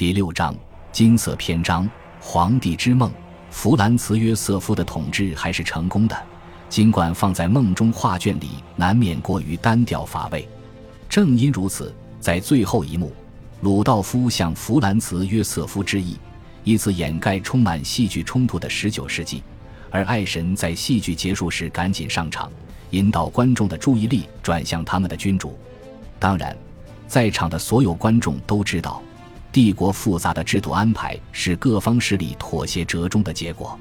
第六章金色篇章：皇帝之梦。弗兰茨约瑟夫的统治还是成功的，尽管放在梦中画卷里难免过于单调乏味。正因如此，在最后一幕，鲁道夫向弗兰茨约瑟夫致意，以此掩盖充满戏剧冲突的十九世纪。而爱神在戏剧结束时赶紧上场，引导观众的注意力转向他们的君主。当然，在场的所有观众都知道。帝国复杂的制度安排是各方势力妥协折中的结果。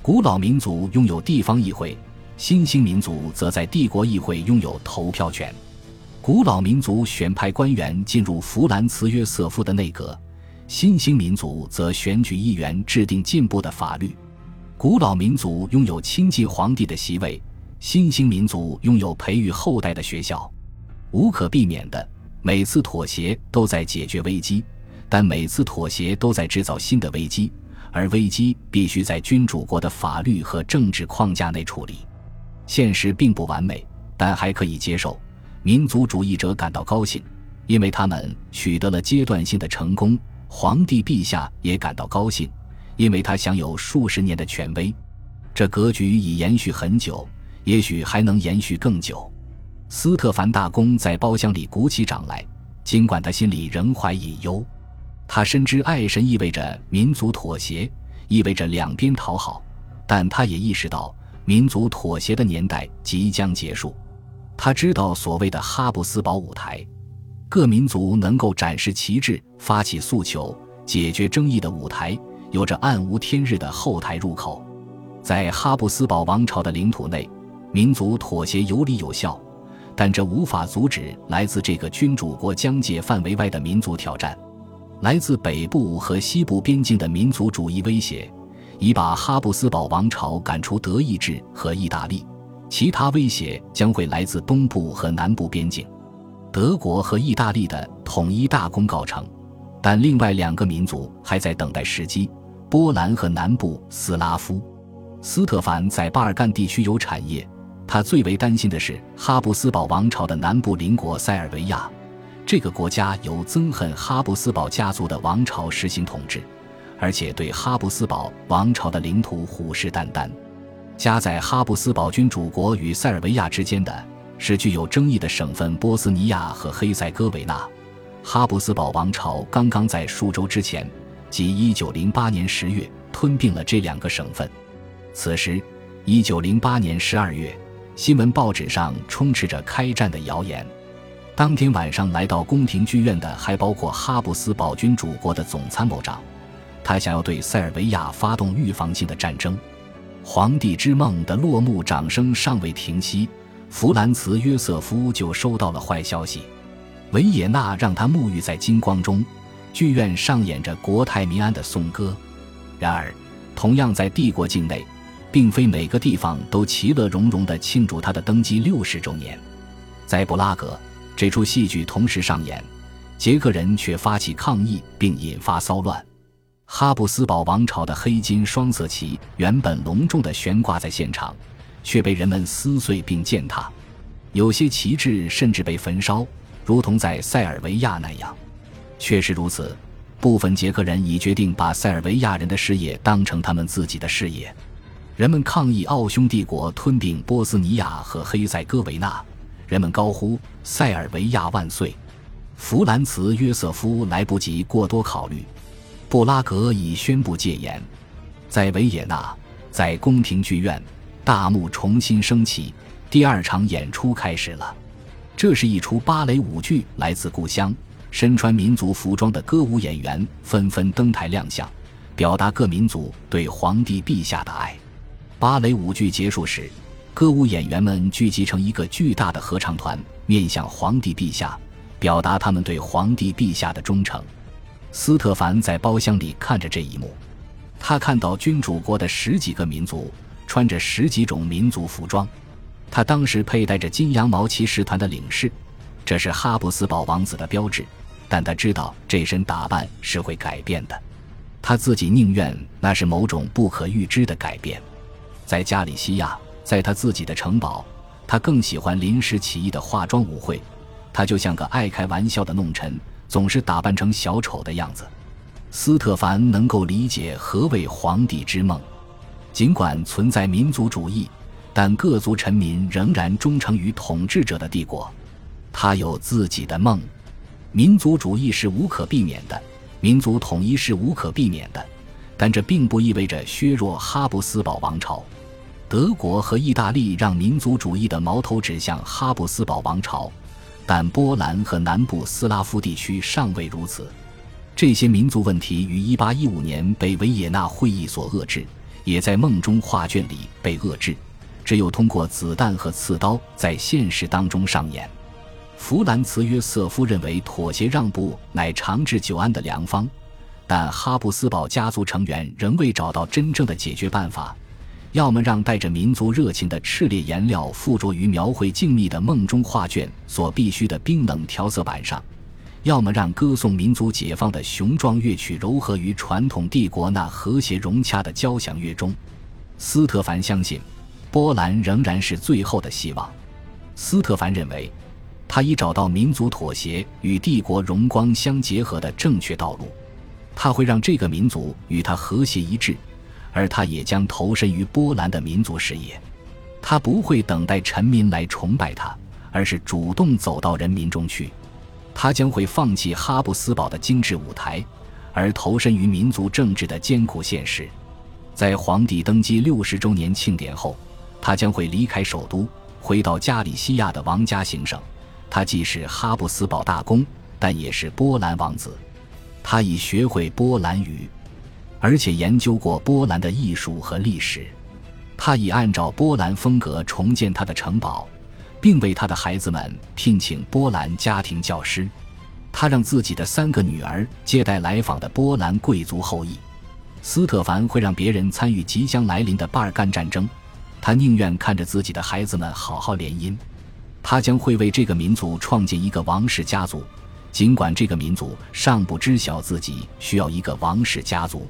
古老民族拥有地方议会，新兴民族则在帝国议会拥有投票权。古老民族选派官员进入弗兰茨约瑟夫的内阁，新兴民族则选举议员制定进步的法律。古老民族拥有亲近皇帝的席位，新兴民族拥有培育后代的学校。无可避免的，每次妥协都在解决危机。但每次妥协都在制造新的危机，而危机必须在君主国的法律和政治框架内处理。现实并不完美，但还可以接受。民族主义者感到高兴，因为他们取得了阶段性的成功。皇帝陛下也感到高兴，因为他享有数十年的权威。这格局已延续很久，也许还能延续更久。斯特凡大公在包厢里鼓起掌来，尽管他心里仍怀隐忧。他深知爱神意味着民族妥协，意味着两边讨好，但他也意识到民族妥协的年代即将结束。他知道所谓的哈布斯堡舞台，各民族能够展示旗帜、发起诉求、解决争议的舞台，有着暗无天日的后台入口。在哈布斯堡王朝的领土内，民族妥协有理有效，但这无法阻止来自这个君主国疆界范围外的民族挑战。来自北部和西部边境的民族主义威胁，已把哈布斯堡王朝赶出德意志和意大利。其他威胁将会来自东部和南部边境。德国和意大利的统一大功告成，但另外两个民族还在等待时机：波兰和南部斯拉夫。斯特凡在巴尔干地区有产业，他最为担心的是哈布斯堡王朝的南部邻国塞尔维亚。这个国家由憎恨哈布斯堡家族的王朝实行统治，而且对哈布斯堡王朝的领土虎视眈眈。夹在哈布斯堡君主国与塞尔维亚之间的是具有争议的省份波斯尼亚和黑塞哥维那。哈布斯堡王朝刚刚在数周之前，即1908年10月，吞并了这两个省份。此时，1908年12月，新闻报纸上充斥着开战的谣言。当天晚上来到宫廷剧院的还包括哈布斯堡君主国的总参谋长，他想要对塞尔维亚发动预防性的战争。皇帝之梦的落幕掌声尚未停息，弗兰茨约瑟夫就收到了坏消息。维也纳让他沐浴在金光中，剧院上演着国泰民安的颂歌。然而，同样在帝国境内，并非每个地方都其乐融融地庆祝他的登基六十周年。在布拉格。这出戏剧同时上演，捷克人却发起抗议并引发骚乱。哈布斯堡王朝的黑金双色旗原本隆重地悬挂在现场，却被人们撕碎并践踏，有些旗帜甚至被焚烧，如同在塞尔维亚那样。确实如此，部分捷克人已决定把塞尔维亚人的事业当成他们自己的事业。人们抗议奥匈帝国吞并波斯尼亚和黑塞哥维那。人们高呼“塞尔维亚万岁”。弗兰茨约瑟夫来不及过多考虑，布拉格已宣布戒严。在维也纳，在宫廷剧院，大幕重新升起，第二场演出开始了。这是一出芭蕾舞剧，来自故乡，身穿民族服装的歌舞演员纷纷登台亮相，表达各民族对皇帝陛下的爱。芭蕾舞剧结束时。歌舞演员们聚集成一个巨大的合唱团，面向皇帝陛下，表达他们对皇帝陛下的忠诚。斯特凡在包厢里看着这一幕，他看到君主国的十几个民族穿着十几种民族服装。他当时佩戴着金羊毛骑士团的领饰，这是哈布斯堡王子的标志。但他知道这身打扮是会改变的，他自己宁愿那是某种不可预知的改变。在加里西亚。在他自己的城堡，他更喜欢临时起意的化妆舞会。他就像个爱开玩笑的弄臣，总是打扮成小丑的样子。斯特凡能够理解何谓皇帝之梦。尽管存在民族主义，但各族臣民仍然忠诚于统治者的帝国。他有自己的梦。民族主义是无可避免的，民族统一是无可避免的，但这并不意味着削弱哈布斯堡王朝。德国和意大利让民族主义的矛头指向哈布斯堡王朝，但波兰和南部斯拉夫地区尚未如此。这些民族问题于1815年被维也纳会议所遏制，也在梦中画卷里被遏制。只有通过子弹和刺刀在现实当中上演。弗兰茨约瑟夫认为妥协让步乃长治久安的良方，但哈布斯堡家族成员仍未找到真正的解决办法：要么让带着民族热情的炽烈颜料附着于描绘静谧的梦中画卷所必须的冰冷调色板上。要么让歌颂民族解放的雄壮乐曲糅合于传统帝国那和谐融洽的交响乐中，斯特凡相信，波兰仍然是最后的希望。斯特凡认为，他已找到民族妥协与帝国荣光相结合的正确道路。他会让这个民族与他和谐一致，而他也将投身于波兰的民族事业。他不会等待臣民来崇拜他，而是主动走到人民中去。他将会放弃哈布斯堡的精致舞台，而投身于民族政治的艰苦现实。在皇帝登基六十周年庆典后，他将会离开首都，回到加里西亚的王家行省。他既是哈布斯堡大公，但也是波兰王子。他已学会波兰语，而且研究过波兰的艺术和历史。他已按照波兰风格重建他的城堡。并为他的孩子们聘请波兰家庭教师。他让自己的三个女儿接待来访的波兰贵族后裔。斯特凡会让别人参与即将来临的巴尔干战争。他宁愿看着自己的孩子们好好联姻。他将会为这个民族创建一个王室家族，尽管这个民族尚不知晓自己需要一个王室家族。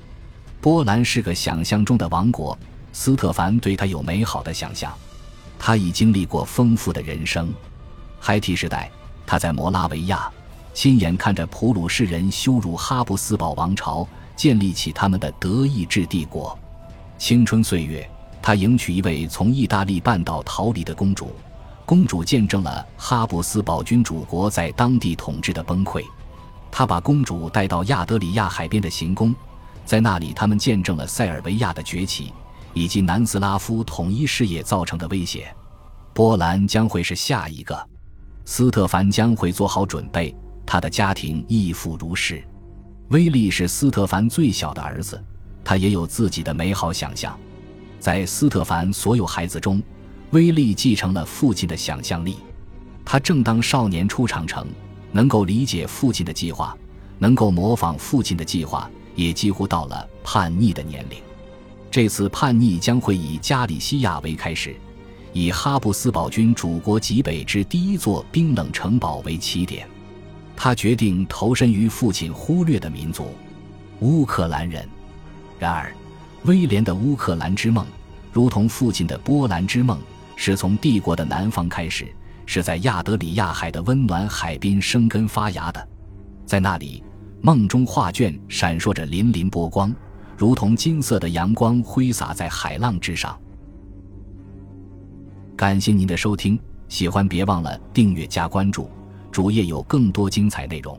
波兰是个想象中的王国。斯特凡对他有美好的想象。他已经历过丰富的人生。孩提时代，他在摩拉维亚亲眼看着普鲁士人羞辱哈布斯堡王朝，建立起他们的德意志帝国。青春岁月，他迎娶一位从意大利半岛逃离的公主。公主见证了哈布斯堡君主国在当地统治的崩溃。他把公主带到亚德里亚海边的行宫，在那里，他们见证了塞尔维亚的崛起。以及南斯拉夫统一事业造成的威胁，波兰将会是下一个。斯特凡将会做好准备，他的家庭亦复如是。威利是斯特凡最小的儿子，他也有自己的美好想象。在斯特凡所有孩子中，威利继承了父亲的想象力。他正当少年出长城，能够理解父亲的计划，能够模仿父亲的计划，也几乎到了叛逆的年龄。这次叛逆将会以加里西亚为开始，以哈布斯堡军主国极北之第一座冰冷城堡为起点。他决定投身于父亲忽略的民族——乌克兰人。然而，威廉的乌克兰之梦，如同父亲的波兰之梦，是从帝国的南方开始，是在亚德里亚海的温暖海滨生根发芽的。在那里，梦中画卷闪烁着粼粼波光。如同金色的阳光挥洒在海浪之上。感谢您的收听，喜欢别忘了订阅加关注，主页有更多精彩内容。